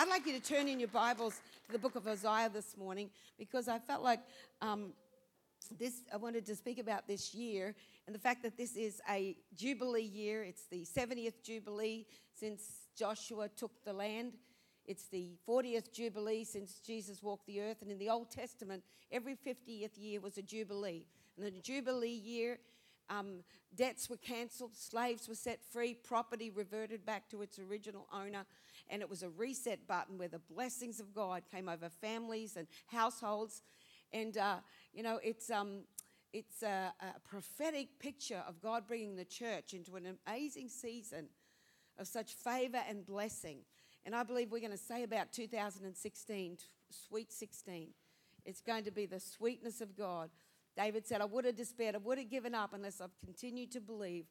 I'd like you to turn in your Bibles to the book of Isaiah this morning because I felt like um, this. I wanted to speak about this year and the fact that this is a Jubilee year. It's the 70th Jubilee since Joshua took the land. It's the 40th Jubilee since Jesus walked the earth. And in the Old Testament, every 50th year was a Jubilee. And in a Jubilee year um, debts were cancelled, slaves were set free, property reverted back to its original owner, and it was a reset button where the blessings of God came over families and households. And, uh, you know, it's, um, it's a, a prophetic picture of God bringing the church into an amazing season of such favor and blessing. And I believe we're going to say about 2016, sweet 16. It's going to be the sweetness of God David said, I would have despaired, I would have given up unless I've continued to believe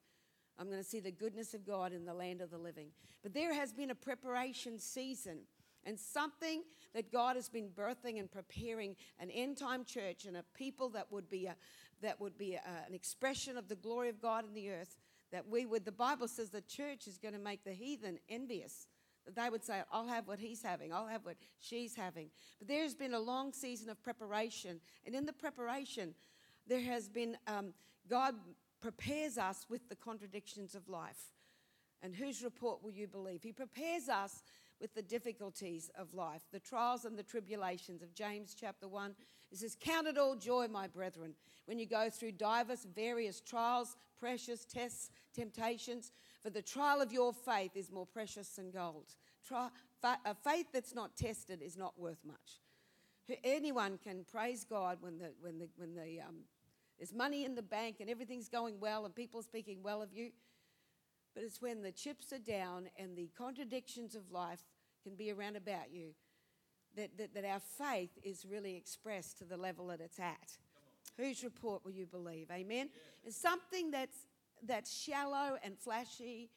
I'm going to see the goodness of God in the land of the living. But there has been a preparation season and something that God has been birthing and preparing an end time church and a people that would be, a, that would be a, an expression of the glory of God in the earth. That we would, the Bible says the church is going to make the heathen envious. That they would say, I'll have what he's having, I'll have what she's having. But there's been a long season of preparation. And in the preparation, there has been, um, God prepares us with the contradictions of life. And whose report will you believe? He prepares us with the difficulties of life, the trials and the tribulations of James chapter 1. It says, Count it all joy, my brethren, when you go through diverse, various trials, precious tests, temptations, for the trial of your faith is more precious than gold. A faith that's not tested is not worth much. Anyone can praise God when the, when the, when the um, there's money in the bank and everything's going well and people speaking well of you. But it's when the chips are down and the contradictions of life can be around about you that, that, that our faith is really expressed to the level that it's at. Whose report will you believe? Amen? Yeah. And something that's, that's shallow and flashy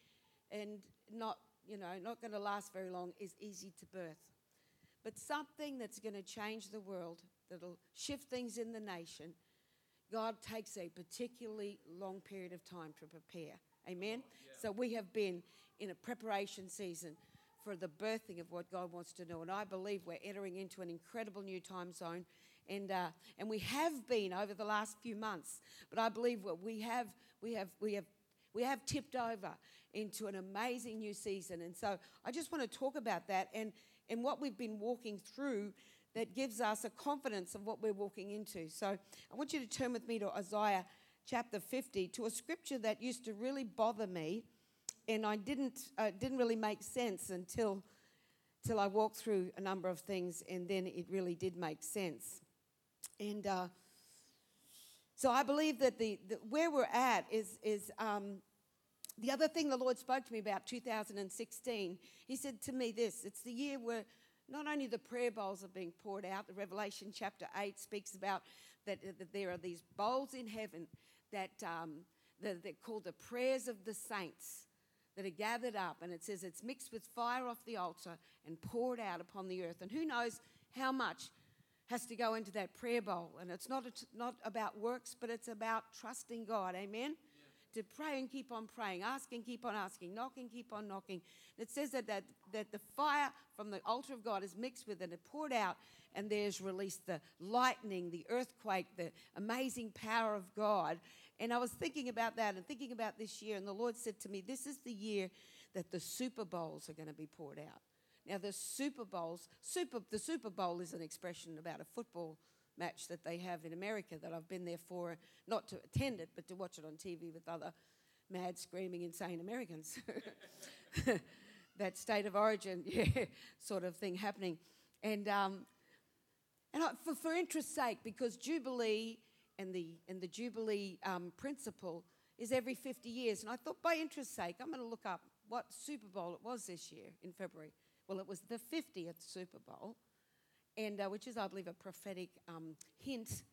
and not, you know, not going to last very long is easy to birth. But something that's going to change the world, that'll shift things in the nation, God takes a particularly long period of time to prepare. Amen? Yeah. So we have been in a preparation season for the birthing of what God wants to do. And I believe we're entering into an incredible new time zone. And, uh, and we have been over the last few months. But I believe what we have, we have, we have we have tipped over into an amazing new season. And so I just want to talk about that and, and what we've been walking through that gives us a confidence of what we're walking into. So I want you to turn with me to Isaiah chapter 50 to a scripture that used to really bother me and I didn't uh, didn't really make sense until till I walked through a number of things and then it really did make sense. And uh, so I believe that the, the, where we're at is is um, the other thing the Lord spoke to me about 2016. He said to me this: It's the year where not only the prayer bowls are being poured out, the Revelation chapter 8 speaks about that, that there are these bowls in heaven that, um, that they're called the prayers of the saints that are gathered up, and it says it's mixed with fire off the altar and poured out upon the earth. And who knows how much has to go into that prayer bowl? And it's not, not about works, but it's about trusting God. Amen? To pray and keep on praying, asking, keep on asking, knocking, keep on knocking. It says that, that, that the fire from the altar of God is mixed with it and it poured out, and there's released the lightning, the earthquake, the amazing power of God. And I was thinking about that and thinking about this year, and the Lord said to me, This is the year that the Super Bowls are going to be poured out. Now, the Super Bowls, super, the Super Bowl is an expression about a football match that they have in America that I've been there for, not to attend it, but to watch it on TV with other mad, screaming, insane Americans. that state of origin, yeah, sort of thing happening. And, um, and I, for, for interest's sake, because Jubilee and the, and the Jubilee um, principle is every 50 years. And I thought, by interest's sake, I'm going to look up what Super Bowl it was this year in February. Well, it was the 50th Super Bowl and uh, which is, I believe, a prophetic um, hint.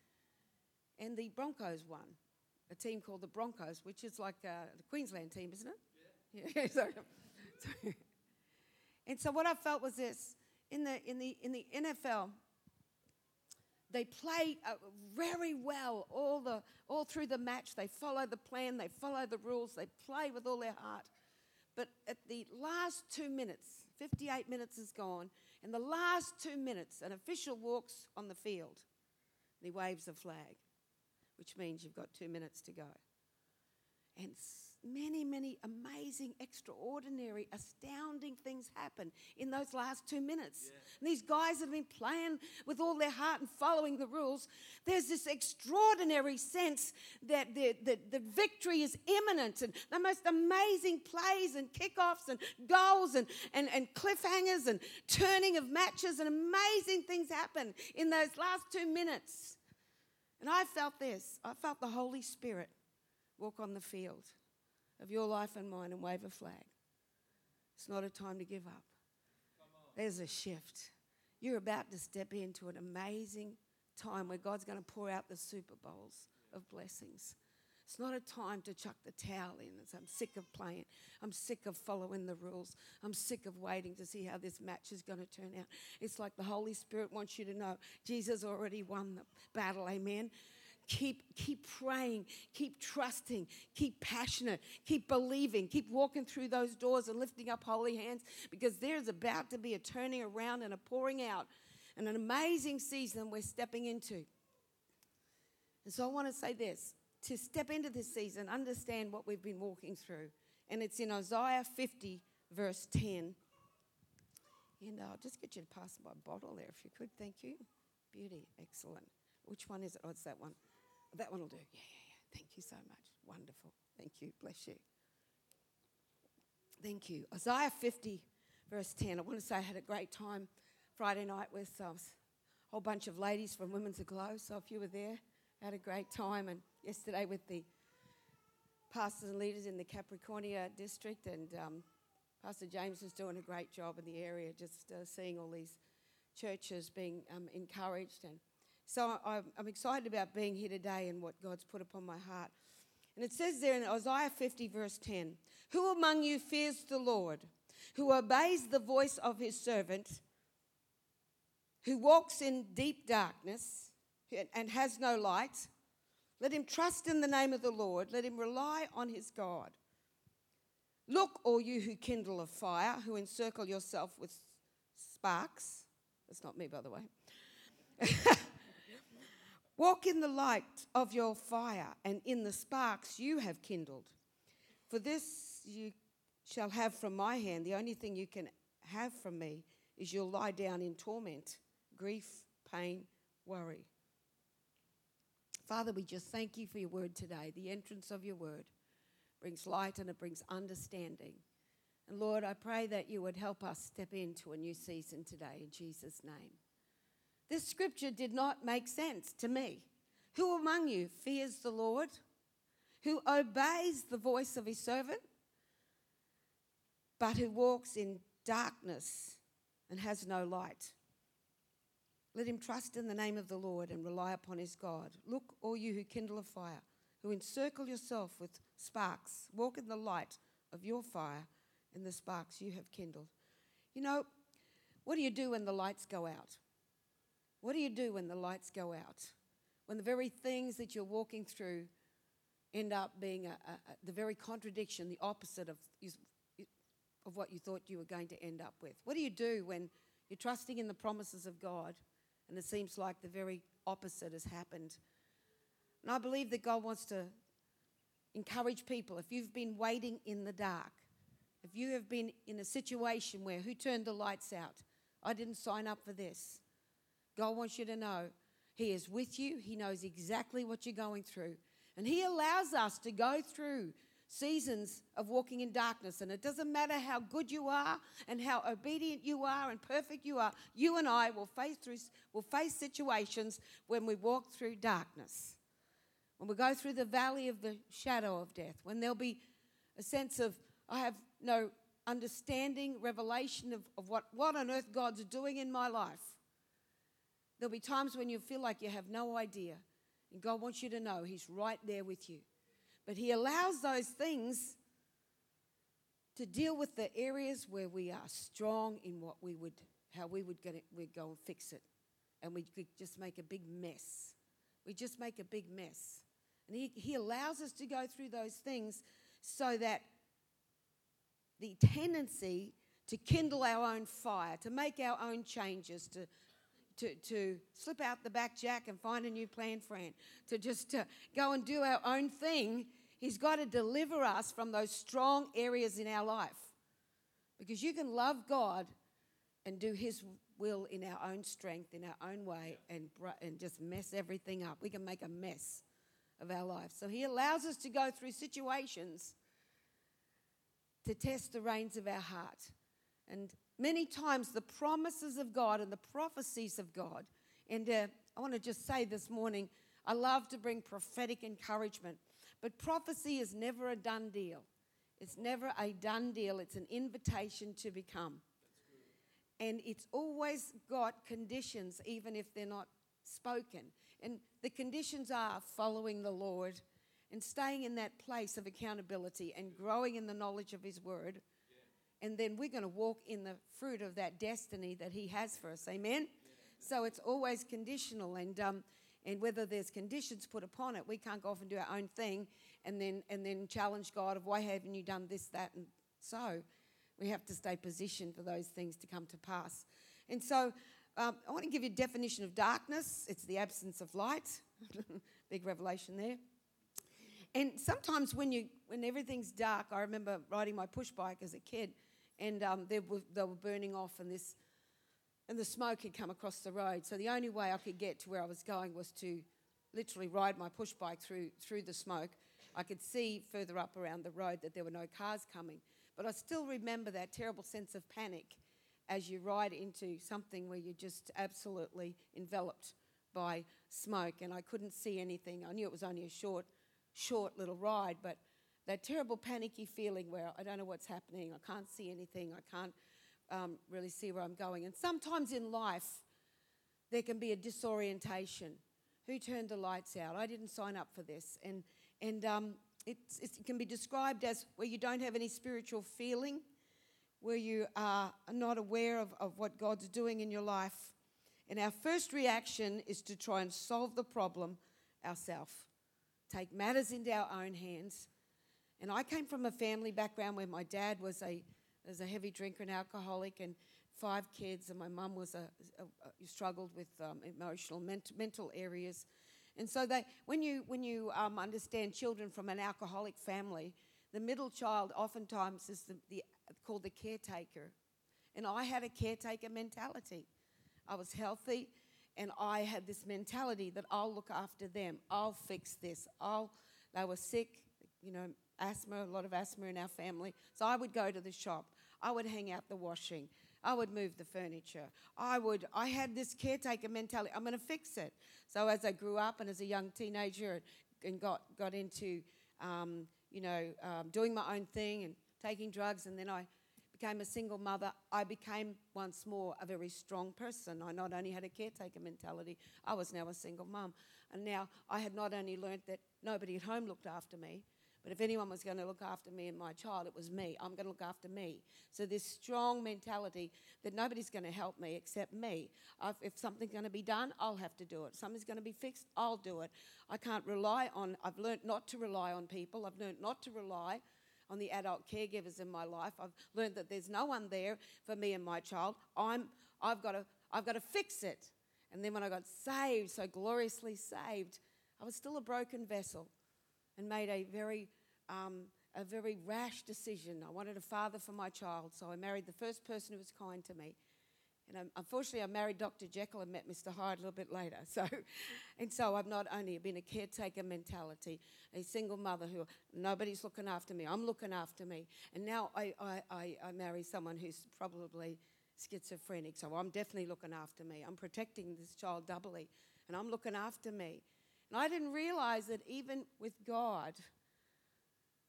And the Broncos won, a team called the Broncos, which is like uh, the Queensland team, isn't it? Yeah. yeah so, so, and so what I felt was this: in the in the in the NFL, they play uh, very well all the all through the match. They follow the plan, they follow the rules, they play with all their heart. But at the last two minutes, 58 minutes is gone. In the last two minutes, an official walks on the field and he waves a flag, which means you've got two minutes to go. Many, many amazing, extraordinary, astounding things happen in those last two minutes. Yeah. These guys have been playing with all their heart and following the rules. There's this extraordinary sense that the, the, the victory is imminent and the most amazing plays and kickoffs and goals and, and, and cliffhangers and turning of matches and amazing things happen in those last two minutes. And I felt this I felt the Holy Spirit walk on the field of your life and mine and wave a flag. It's not a time to give up. There's a shift. You're about to step into an amazing time where God's going to pour out the super bowls of blessings. It's not a time to chuck the towel in. I'm sick of playing. I'm sick of following the rules. I'm sick of waiting to see how this match is going to turn out. It's like the Holy Spirit wants you to know Jesus already won the battle. Amen. Keep, keep praying, keep trusting, keep passionate, keep believing, keep walking through those doors and lifting up holy hands because there's about to be a turning around and a pouring out and an amazing season we're stepping into. And so I want to say this to step into this season, understand what we've been walking through. And it's in Isaiah 50, verse 10. And I'll just get you to pass my bottle there if you could. Thank you. Beauty. Excellent. Which one is it? Oh, it's that one. That one will do. Yeah, yeah, yeah. Thank you so much. Wonderful. Thank you. Bless you. Thank you. Isaiah 50, verse 10. I want to say I had a great time Friday night with uh, a whole bunch of ladies from Women's Aglow. So if you were there, I had a great time. And yesterday with the pastors and leaders in the Capricornia district. And um, Pastor James was doing a great job in the area, just uh, seeing all these churches being um, encouraged and so I'm excited about being here today and what God's put upon my heart. And it says there in Isaiah 50, verse 10 Who among you fears the Lord, who obeys the voice of his servant, who walks in deep darkness and has no light? Let him trust in the name of the Lord, let him rely on his God. Look, all you who kindle a fire, who encircle yourself with sparks. That's not me, by the way. Walk in the light of your fire and in the sparks you have kindled. For this you shall have from my hand. The only thing you can have from me is you'll lie down in torment, grief, pain, worry. Father, we just thank you for your word today. The entrance of your word brings light and it brings understanding. And Lord, I pray that you would help us step into a new season today in Jesus' name. This scripture did not make sense to me. Who among you fears the Lord? Who obeys the voice of his servant? But who walks in darkness and has no light? Let him trust in the name of the Lord and rely upon his God. Look, all you who kindle a fire, who encircle yourself with sparks, walk in the light of your fire and the sparks you have kindled. You know, what do you do when the lights go out? What do you do when the lights go out? When the very things that you're walking through end up being a, a, a, the very contradiction, the opposite of, of what you thought you were going to end up with? What do you do when you're trusting in the promises of God and it seems like the very opposite has happened? And I believe that God wants to encourage people. If you've been waiting in the dark, if you have been in a situation where who turned the lights out? I didn't sign up for this. God wants you to know He is with you, He knows exactly what you're going through. And He allows us to go through seasons of walking in darkness. And it doesn't matter how good you are and how obedient you are and perfect you are, you and I will face, through, will face situations when we walk through darkness. When we go through the valley of the shadow of death, when there'll be a sense of, I have no understanding, revelation of, of what, what on earth God's doing in my life. There'll be times when you feel like you have no idea. And God wants you to know He's right there with you. But He allows those things to deal with the areas where we are strong in what we would, how we would go, we'd go and fix it. And we could just make a big mess. We just make a big mess. And he, he allows us to go through those things so that the tendency to kindle our own fire, to make our own changes, to, to, to slip out the back jack and find a new plan, friend, to just to go and do our own thing. He's got to deliver us from those strong areas in our life. Because you can love God and do His will in our own strength, in our own way, and, and just mess everything up. We can make a mess of our life. So He allows us to go through situations to test the reins of our heart. And many times the promises of God and the prophecies of God, and uh, I want to just say this morning, I love to bring prophetic encouragement, but prophecy is never a done deal. It's never a done deal, it's an invitation to become. And it's always got conditions, even if they're not spoken. And the conditions are following the Lord and staying in that place of accountability and growing in the knowledge of His Word. And then we're going to walk in the fruit of that destiny that He has for us. Amen? So it's always conditional. And, um, and whether there's conditions put upon it, we can't go off and do our own thing and then, and then challenge God of why haven't you done this, that, and so. We have to stay positioned for those things to come to pass. And so um, I want to give you a definition of darkness it's the absence of light. Big revelation there. And sometimes when you when everything's dark, I remember riding my push bike as a kid, and um, they, were, they were burning off, and this and the smoke had come across the road. So the only way I could get to where I was going was to literally ride my push bike through through the smoke. I could see further up around the road that there were no cars coming, but I still remember that terrible sense of panic as you ride into something where you're just absolutely enveloped by smoke, and I couldn't see anything. I knew it was only a short short little ride, but that terrible panicky feeling where I don't know what's happening, I can't see anything, I can't um, really see where I'm going. And sometimes in life, there can be a disorientation. Who turned the lights out? I didn't sign up for this. And, and um, it can be described as where you don't have any spiritual feeling, where you are not aware of, of what God's doing in your life. And our first reaction is to try and solve the problem ourselves take matters into our own hands. And I came from a family background where my dad was a, was a heavy drinker and alcoholic, and five kids, and my mum was a, a, a, struggled with um, emotional, ment- mental areas. And so they, when you, when you um, understand children from an alcoholic family, the middle child oftentimes is the, the, called the caretaker. And I had a caretaker mentality. I was healthy. And I had this mentality that I'll look after them. I'll fix this. I'll, they were sick, you know, asthma, a lot of asthma in our family. So I would go to the shop. I would hang out the washing. I would move the furniture. I would, I had this caretaker mentality. I'm going to fix it. So as I grew up and as a young teenager and got, got into, um, you know, um, doing my own thing and taking drugs, and then I became a single mother, I became once more a very strong person. I not only had a caretaker mentality, I was now a single mum. And now I had not only learnt that nobody at home looked after me, but if anyone was going to look after me and my child, it was me. I'm going to look after me. So, this strong mentality that nobody's going to help me except me. if something's going to be done, I'll have to do it. Something's going to be fixed, I'll do it. I can't rely on, I've learnt not to rely on people. I've learnt not to rely on the adult caregivers in my life. I've learned that there's no one there for me and my child. I'm, I've, got to, I've got to fix it. And then when I got saved, so gloriously saved, I was still a broken vessel and made a very, um, a very rash decision. I wanted a father for my child, so I married the first person who was kind to me. And unfortunately, I married Dr. Jekyll and met Mr. Hyde a little bit later. So, and so I've not only been a caretaker mentality, a single mother who nobody's looking after me, I'm looking after me. And now I, I, I, I marry someone who's probably schizophrenic. So I'm definitely looking after me. I'm protecting this child doubly, and I'm looking after me. And I didn't realize that even with God,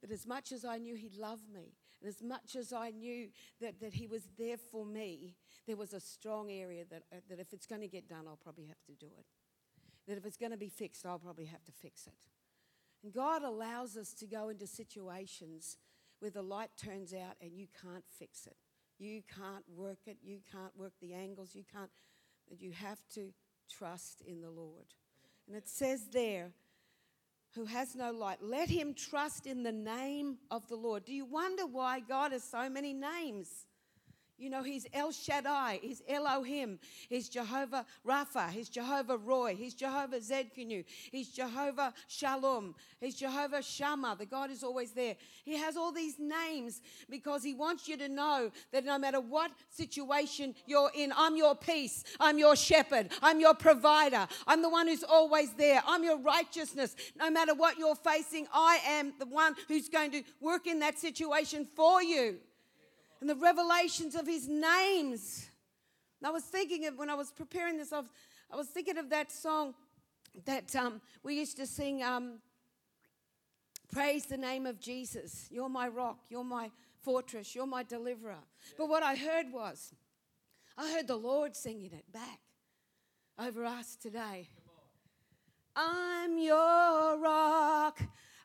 that as much as I knew He loved me, and as much as I knew that, that He was there for me, there was a strong area that, uh, that if it's going to get done, I'll probably have to do it. That if it's going to be fixed, I'll probably have to fix it. And God allows us to go into situations where the light turns out and you can't fix it. You can't work it. You can't work the angles. You can't, that you have to trust in the Lord. And it says there, who has no light. Let him trust in the name of the Lord. Do you wonder why God has so many names? You know, he's El Shaddai, he's Elohim, he's Jehovah Rapha, he's Jehovah Rohi, he's Jehovah Tsidkenu, he's Jehovah Shalom, he's Jehovah Shammah. The God is always there. He has all these names because he wants you to know that no matter what situation you're in, I'm your peace, I'm your shepherd, I'm your provider, I'm the one who's always there, I'm your righteousness. No matter what you're facing, I am the one who's going to work in that situation for you and the revelations of his names. And I was thinking of when I was preparing this, I was, I was thinking of that song that um, we used to sing um, Praise the name of Jesus. You're my rock, you're my fortress, you're my deliverer. But what I heard was, I heard the Lord singing it back over us today. I'm your rock,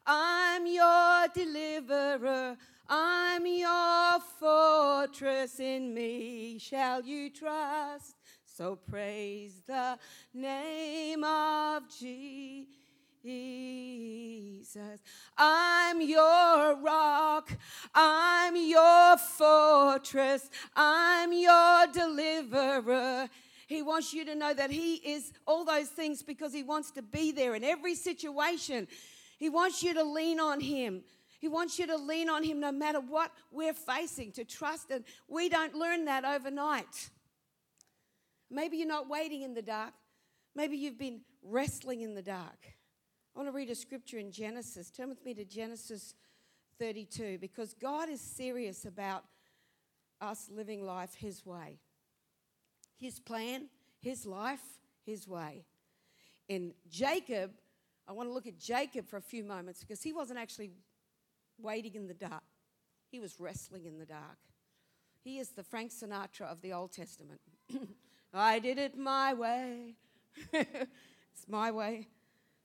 I'm your deliverer. I'm your fortress, in me shall you trust. So praise the name of Jesus. I'm your rock, I'm your fortress, I'm your deliverer. He wants you to know that He is all those things because He wants to be there in every situation. He wants you to lean on Him. He wants you to lean on Him no matter what we're facing, to trust. And we don't learn that overnight. Maybe you're not waiting in the dark. Maybe you've been wrestling in the dark. I want to read a scripture in Genesis. Turn with me to Genesis 32 because God is serious about us living life His way. His plan, His life, His way. In Jacob, I want to look at Jacob for a few moments because he wasn't actually waiting in the dark. He was wrestling in the dark. He is the Frank Sinatra of the Old Testament. I did it my way. it's my way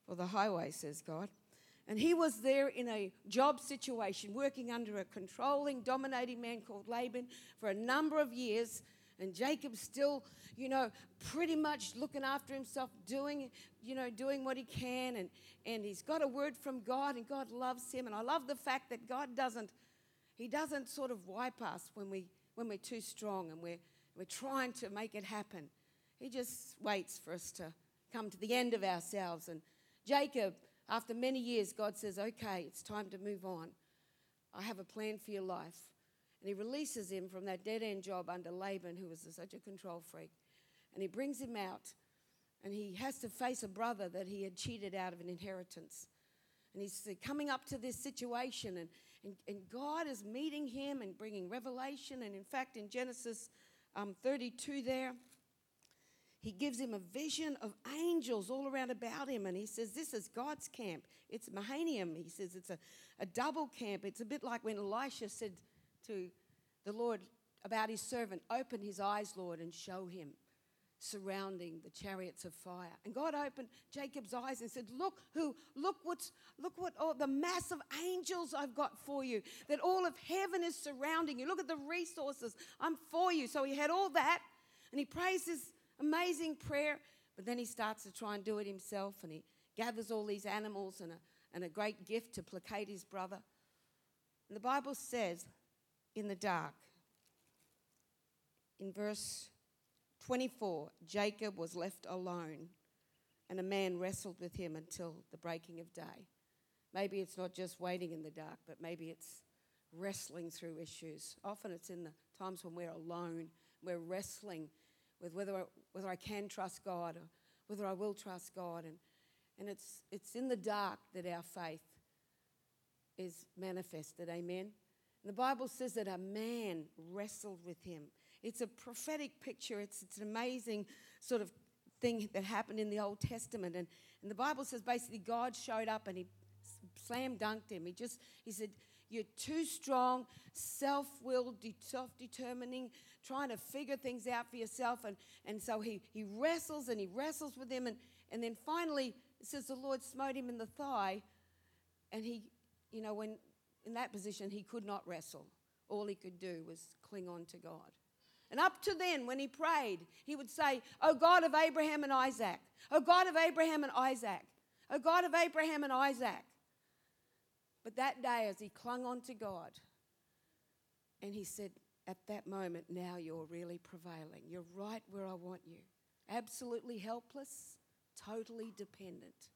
or the highway, says God. And he was there in a job situation, working under a controlling, dominating man called Laban for a number of years. And Jacob's still, you know, pretty much looking after himself, doing, you know, doing what he can. And, and he's got a word from God, and God loves him. And I love the fact that God doesn't, he doesn't sort of wipe us when, we, when we're too strong and we're, we're trying to make it happen. He just waits for us to come to the end of ourselves. And Jacob, after many years, God says, okay, it's time to move on. I have a plan for your life. And he releases him from that dead end job under Laban, who was such a control freak. And he brings him out, and he has to face a brother that he had cheated out of an inheritance. And he's coming up to this situation, and, and, and God is meeting him and bringing revelation. And in fact, in Genesis um, 32, there, he gives him a vision of angels all around about him. And he says, This is God's camp. It's Mahanaim. He says it's a, a double camp. It's a bit like when Elisha said, to the Lord about his servant, Open his eyes, Lord, and show him surrounding the chariots of fire. And God opened Jacob's eyes and said, Look who, look what's look what all the mass of angels I've got for you, that all of heaven is surrounding you. Look at the resources. I'm for you. So he had all that, and he prays this amazing prayer, but then he starts to try and do it himself, and he gathers all these animals and a, and a great gift to placate his brother. And the Bible says in the dark. In verse 24, Jacob was left alone, and a man wrestled with him until the breaking of day. Maybe it's not just waiting in the dark, but maybe it's wrestling through issues. Often it's in the times when we're alone, we're wrestling with whether I, whether I can trust God or whether I will trust God. And, and it's, it's in the dark that our faith is manifested. Amen. The Bible says that a man wrestled with him. It's a prophetic picture. It's, it's an amazing sort of thing that happened in the Old Testament. And, and the Bible says basically God showed up and he slam dunked him. He just, he said, You're too strong, self willed, self determining, trying to figure things out for yourself. And, and so he, he wrestles and he wrestles with him. And, and then finally, it says the Lord smote him in the thigh. And he, you know, when in that position, he could not wrestle. All he could do was cling on to God. And up to then, when he prayed, he would say, O God of Abraham and Isaac, O God of Abraham and Isaac, O God of Abraham and Isaac. But that day, as he clung on to God, and he said, at that moment, now you're really prevailing. You're right where I want you. Absolutely helpless, totally dependent.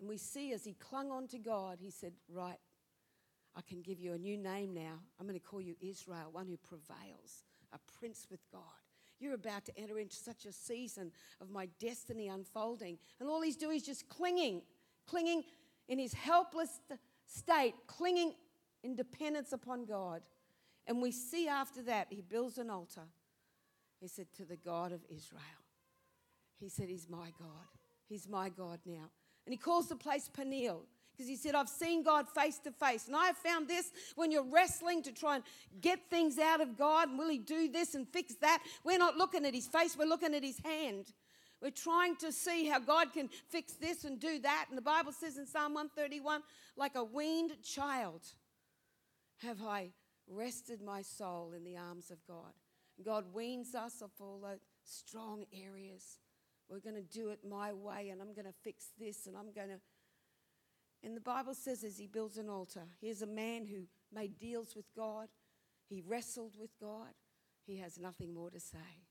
And we see as he clung on to God, he said, Right, I can give you a new name now. I'm going to call you Israel, one who prevails, a prince with God. You're about to enter into such a season of my destiny unfolding. And all he's doing is just clinging, clinging in his helpless state, clinging in dependence upon God. And we see after that, he builds an altar. He said, To the God of Israel. He said, He's my God. He's my God now. And he calls the place Peniel because he said, I've seen God face to face. And I have found this when you're wrestling to try and get things out of God, and will he do this and fix that? We're not looking at his face, we're looking at his hand. We're trying to see how God can fix this and do that. And the Bible says in Psalm 131 like a weaned child have I rested my soul in the arms of God. God weans us of all the strong areas we're going to do it my way, and I'm going to fix this, and I'm going to. And the Bible says as he builds an altar, here's a man who made deals with God, he wrestled with God, he has nothing more to say.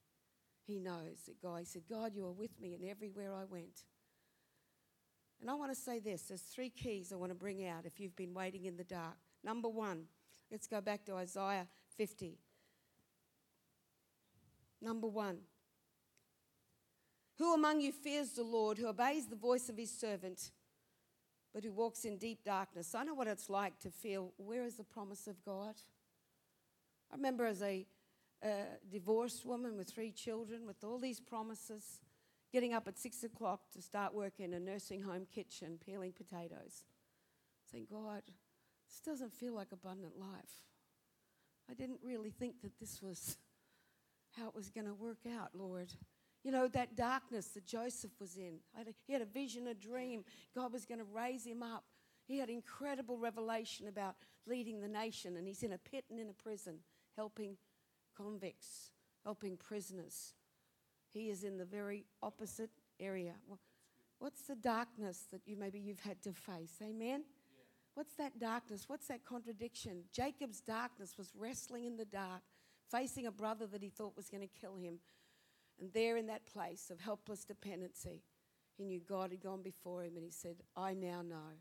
He knows that God, he said, God, you are with me, and everywhere I went. And I want to say this there's three keys I want to bring out if you've been waiting in the dark. Number one, let's go back to Isaiah 50. Number one, who among you fears the Lord, who obeys the voice of his servant, but who walks in deep darkness? I know what it's like to feel, where is the promise of God? I remember as a divorced woman with three children, with all these promises, getting up at six o'clock to start work in a nursing home kitchen, peeling potatoes, saying, God, this doesn't feel like abundant life. I didn't really think that this was how it was going to work out, Lord. You know, that darkness that Joseph was in. He had a vision, a dream. God was going to raise him up. He had incredible revelation about leading the nation, and he's in a pit and in a prison, helping convicts, helping prisoners. He is in the very opposite area. What's the darkness that you maybe you've had to face? Amen. What's that darkness? What's that contradiction? Jacob's darkness was wrestling in the dark, facing a brother that he thought was going to kill him. And there in that place of helpless dependency, he knew God had gone before him and he said, I now know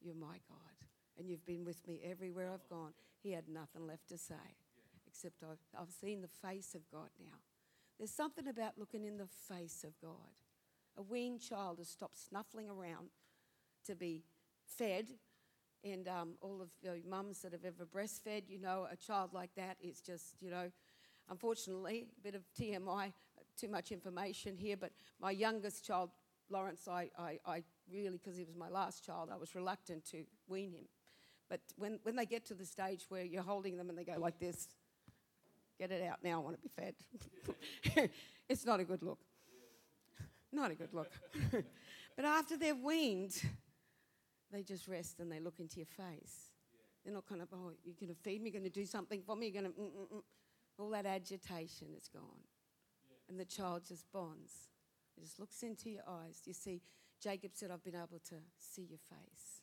you're my God. And you've been with me everywhere I've gone. He had nothing left to say except I've, I've seen the face of God now. There's something about looking in the face of God. A weaned child has stopped snuffling around to be fed. And um, all of the mums that have ever breastfed, you know, a child like that is just, you know, unfortunately, a bit of TMI, too much information here, but my youngest child, Lawrence, I, I, I really, because he was my last child, I was reluctant to wean him. But when, when they get to the stage where you're holding them and they go like this, get it out now, I want to be fed. it's not a good look. Not a good look. but after they're weaned, they just rest and they look into your face. They're not kind of, oh, you're going to feed me, you're going to do something for me, you're going to, mm, mm, mm. all that agitation is gone and the child just bonds. He just looks into your eyes. You see, Jacob said, I've been able to see your face.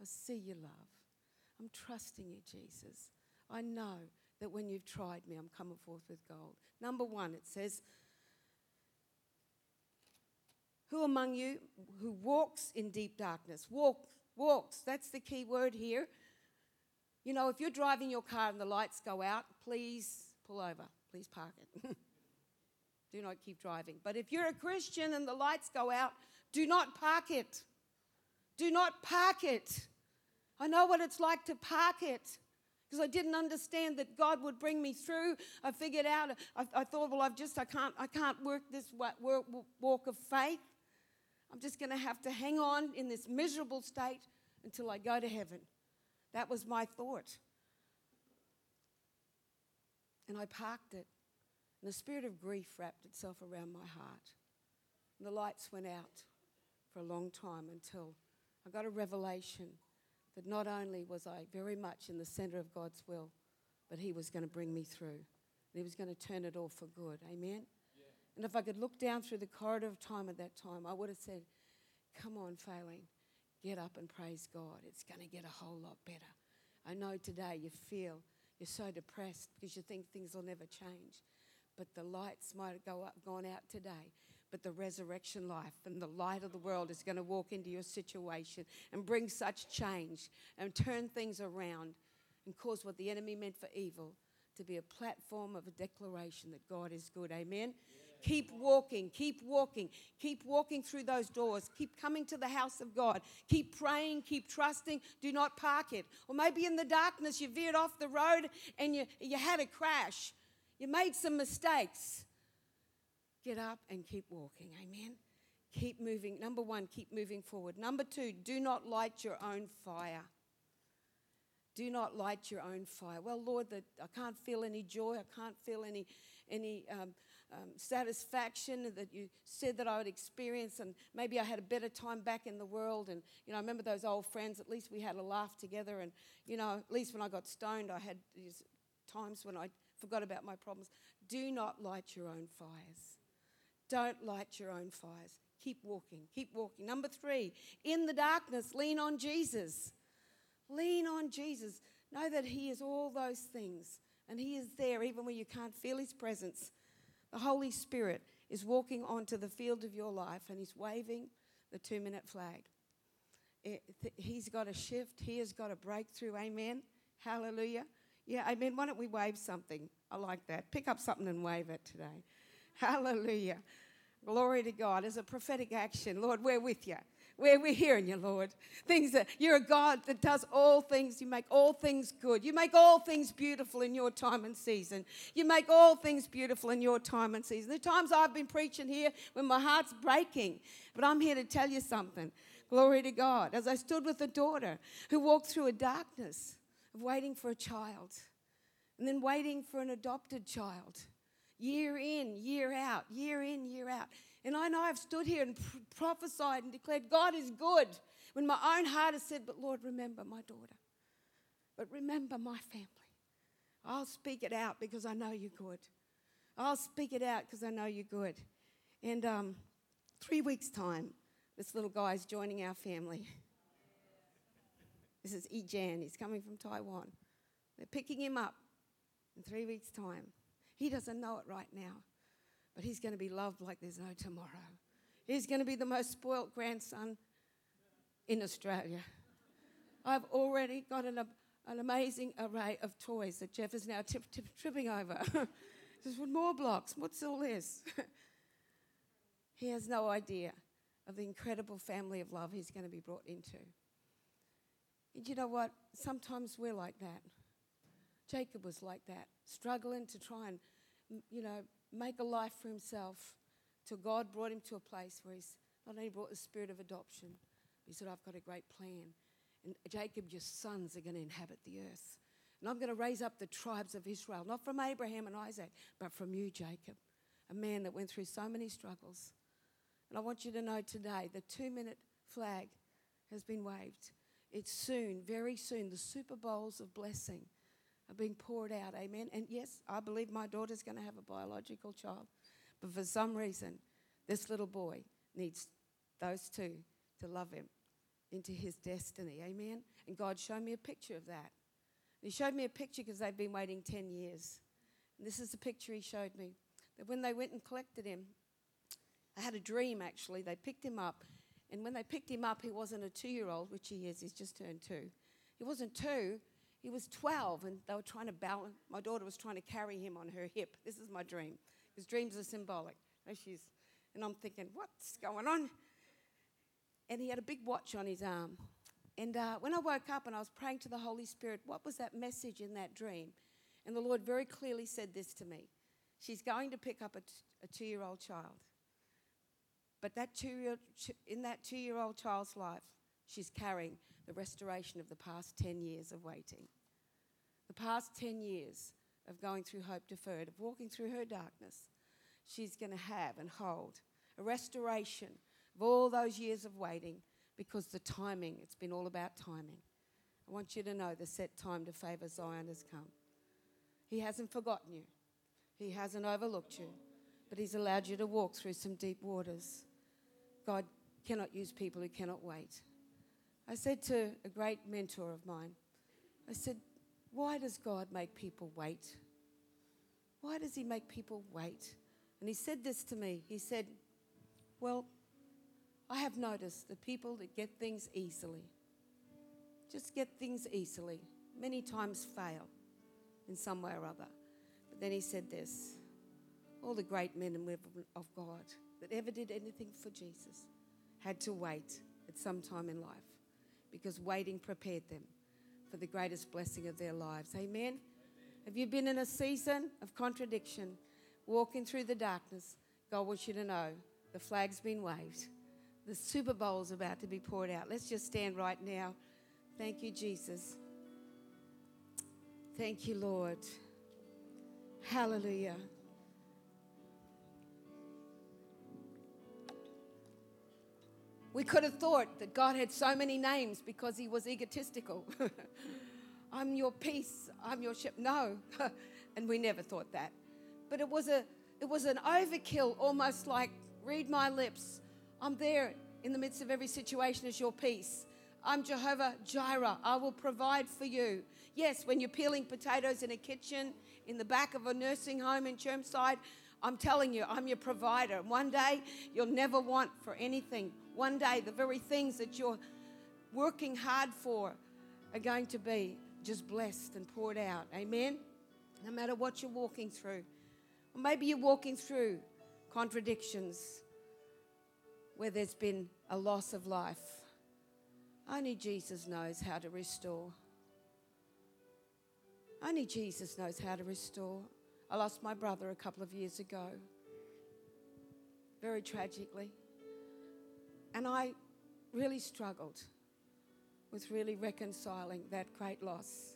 I see your love. I'm trusting you, Jesus. I know that when you've tried me, I'm coming forth with gold. Number one, it says, Who among you who walks in deep darkness? Walk, walks. That's the key word here. You know, if you're driving your car and the lights go out, please pull over. Please park it. do not keep driving. But if you're a Christian and the lights go out, do not park it. Do not park it. I know what it's like to park it because I didn't understand that God would bring me through. I figured out, I, I thought, well, I've just, I can't, I can't work this walk, walk of faith. I'm just going to have to hang on in this miserable state until I go to heaven. That was my thought. And I parked it. And the spirit of grief wrapped itself around my heart. And the lights went out for a long time until I got a revelation that not only was I very much in the center of God's will, but He was going to bring me through. And He was going to turn it all for good. Amen? Yeah. And if I could look down through the corridor of time at that time, I would have said, Come on, failing. Get up and praise God. It's going to get a whole lot better. I know today you feel you're so depressed because you think things will never change. But the lights might have go up, gone out today. But the resurrection life and the light of the world is going to walk into your situation and bring such change and turn things around and cause what the enemy meant for evil to be a platform of a declaration that God is good. Amen. Keep walking, keep walking, keep walking through those doors. Keep coming to the house of God. Keep praying, keep trusting. Do not park it. Or maybe in the darkness you veered off the road and you, you had a crash. You made some mistakes. Get up and keep walking. Amen. Keep moving. Number one, keep moving forward. Number two, do not light your own fire. Do not light your own fire. Well, Lord, that I can't feel any joy. I can't feel any any um, um, satisfaction that you said that I would experience, and maybe I had a better time back in the world. And you know, I remember those old friends. At least we had a laugh together, and you know, at least when I got stoned, I had these times when I forgot about my problems. Do not light your own fires. Don't light your own fires. Keep walking. Keep walking. Number three, in the darkness, lean on Jesus. Lean on Jesus. Know that He is all those things, and He is there even when you can't feel His presence. The Holy Spirit is walking onto the field of your life and He's waving the two minute flag. It, th- he's got a shift, He has got a breakthrough. Amen. Hallelujah. Yeah, I mean, Why don't we wave something? I like that. Pick up something and wave it today. Hallelujah. Glory to God. As a prophetic action, Lord, we're with you where we're hearing you, Lord. Things that you're a God that does all things. You make all things good. You make all things beautiful in your time and season. You make all things beautiful in your time and season. The times I've been preaching here when my heart's breaking, but I'm here to tell you something. Glory to God. As I stood with a daughter who walked through a darkness of waiting for a child and then waiting for an adopted child, year in, year out, year in, year out. And I know I've stood here and prophesied and declared, God is good, when my own heart has said, But Lord, remember my daughter. But remember my family. I'll speak it out because I know you're good. I'll speak it out because I know you're good. And um, three weeks' time, this little guy is joining our family. This is Ejan. He's coming from Taiwan. They're picking him up in three weeks' time. He doesn't know it right now. But he's going to be loved like there's no tomorrow. He's going to be the most spoilt grandson in Australia. I've already got an, an amazing array of toys that Jeff is now tip, tip, tripping over. Just more blocks. What's all this? he has no idea of the incredible family of love he's going to be brought into. You know what? Sometimes we're like that. Jacob was like that, struggling to try and, you know, make a life for himself till God brought him to a place where he's not only brought the spirit of adoption, he said, I've got a great plan. And Jacob, your sons are going to inhabit the earth. And I'm going to raise up the tribes of Israel, not from Abraham and Isaac, but from you, Jacob, a man that went through so many struggles. And I want you to know today the two minute flag has been waved. It's soon, very soon, the Super Bowls of blessing are being poured out. Amen. And yes, I believe my daughter's going to have a biological child. But for some reason, this little boy needs those two to love him into his destiny. Amen. And God showed me a picture of that. He showed me a picture because they've been waiting 10 years. And this is the picture he showed me. That when they went and collected him, I had a dream actually. They picked him up. And when they picked him up, he wasn't a two year old, which he is, he's just turned two. He wasn't two, he was 12 and they were trying to balance, my daughter was trying to carry him on her hip. This is my dream, because dreams are symbolic. And, she's, and I'm thinking, what's going on? And he had a big watch on his arm. And uh, when I woke up and I was praying to the Holy Spirit, what was that message in that dream? And the Lord very clearly said this to me She's going to pick up a, t- a two year old child. But that two in that two year old child's life, she's carrying the restoration of the past 10 years of waiting. The past 10 years of going through hope deferred, of walking through her darkness, she's going to have and hold a restoration of all those years of waiting because the timing, it's been all about timing. I want you to know the set time to favor Zion has come. He hasn't forgotten you, He hasn't overlooked you, but He's allowed you to walk through some deep waters. God cannot use people who cannot wait. I said to a great mentor of mine, I said, Why does God make people wait? Why does He make people wait? And He said this to me. He said, Well, I have noticed the people that get things easily, just get things easily, many times fail in some way or other. But then He said this all the great men and women of God that ever did anything for Jesus had to wait at some time in life because waiting prepared them for the greatest blessing of their lives. Amen? Amen? Have you been in a season of contradiction, walking through the darkness? God wants you to know the flag's been waved. The Super Bowl's about to be poured out. Let's just stand right now. Thank you, Jesus. Thank you, Lord. Hallelujah. We could have thought that God had so many names because he was egotistical. I'm your peace, I'm your ship. No. and we never thought that. But it was a it was an overkill, almost like read my lips. I'm there in the midst of every situation as your peace. I'm Jehovah Jireh. I will provide for you. Yes, when you're peeling potatoes in a kitchen, in the back of a nursing home in Chermside, I'm telling you, I'm your provider. One day, you'll never want for anything one day, the very things that you're working hard for are going to be just blessed and poured out. Amen? No matter what you're walking through. Or maybe you're walking through contradictions where there's been a loss of life. Only Jesus knows how to restore. Only Jesus knows how to restore. I lost my brother a couple of years ago, very tragically. And I really struggled with really reconciling that great loss.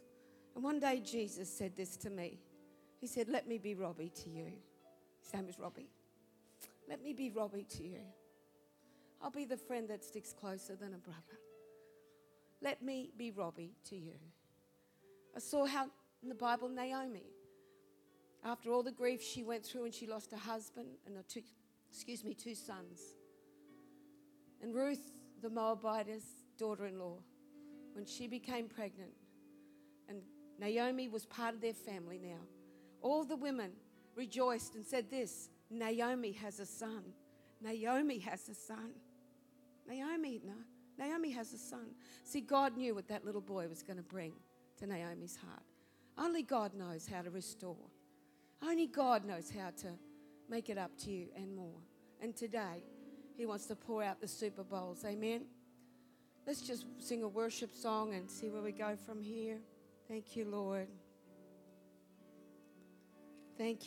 And one day Jesus said this to me. He said, Let me be Robbie to you. His name is Robbie. Let me be Robbie to you. I'll be the friend that sticks closer than a brother. Let me be Robbie to you. I saw how in the Bible, Naomi, after all the grief she went through and she lost her husband and her two, excuse me, two sons, and Ruth, the Moabitess daughter in law, when she became pregnant, and Naomi was part of their family now, all the women rejoiced and said this Naomi has a son. Naomi has a son. Naomi, no. Naomi has a son. See, God knew what that little boy was going to bring to Naomi's heart. Only God knows how to restore. Only God knows how to make it up to you and more. And today, he wants to pour out the Super Bowls. Amen. Let's just sing a worship song and see where we go from here. Thank you, Lord. Thank you.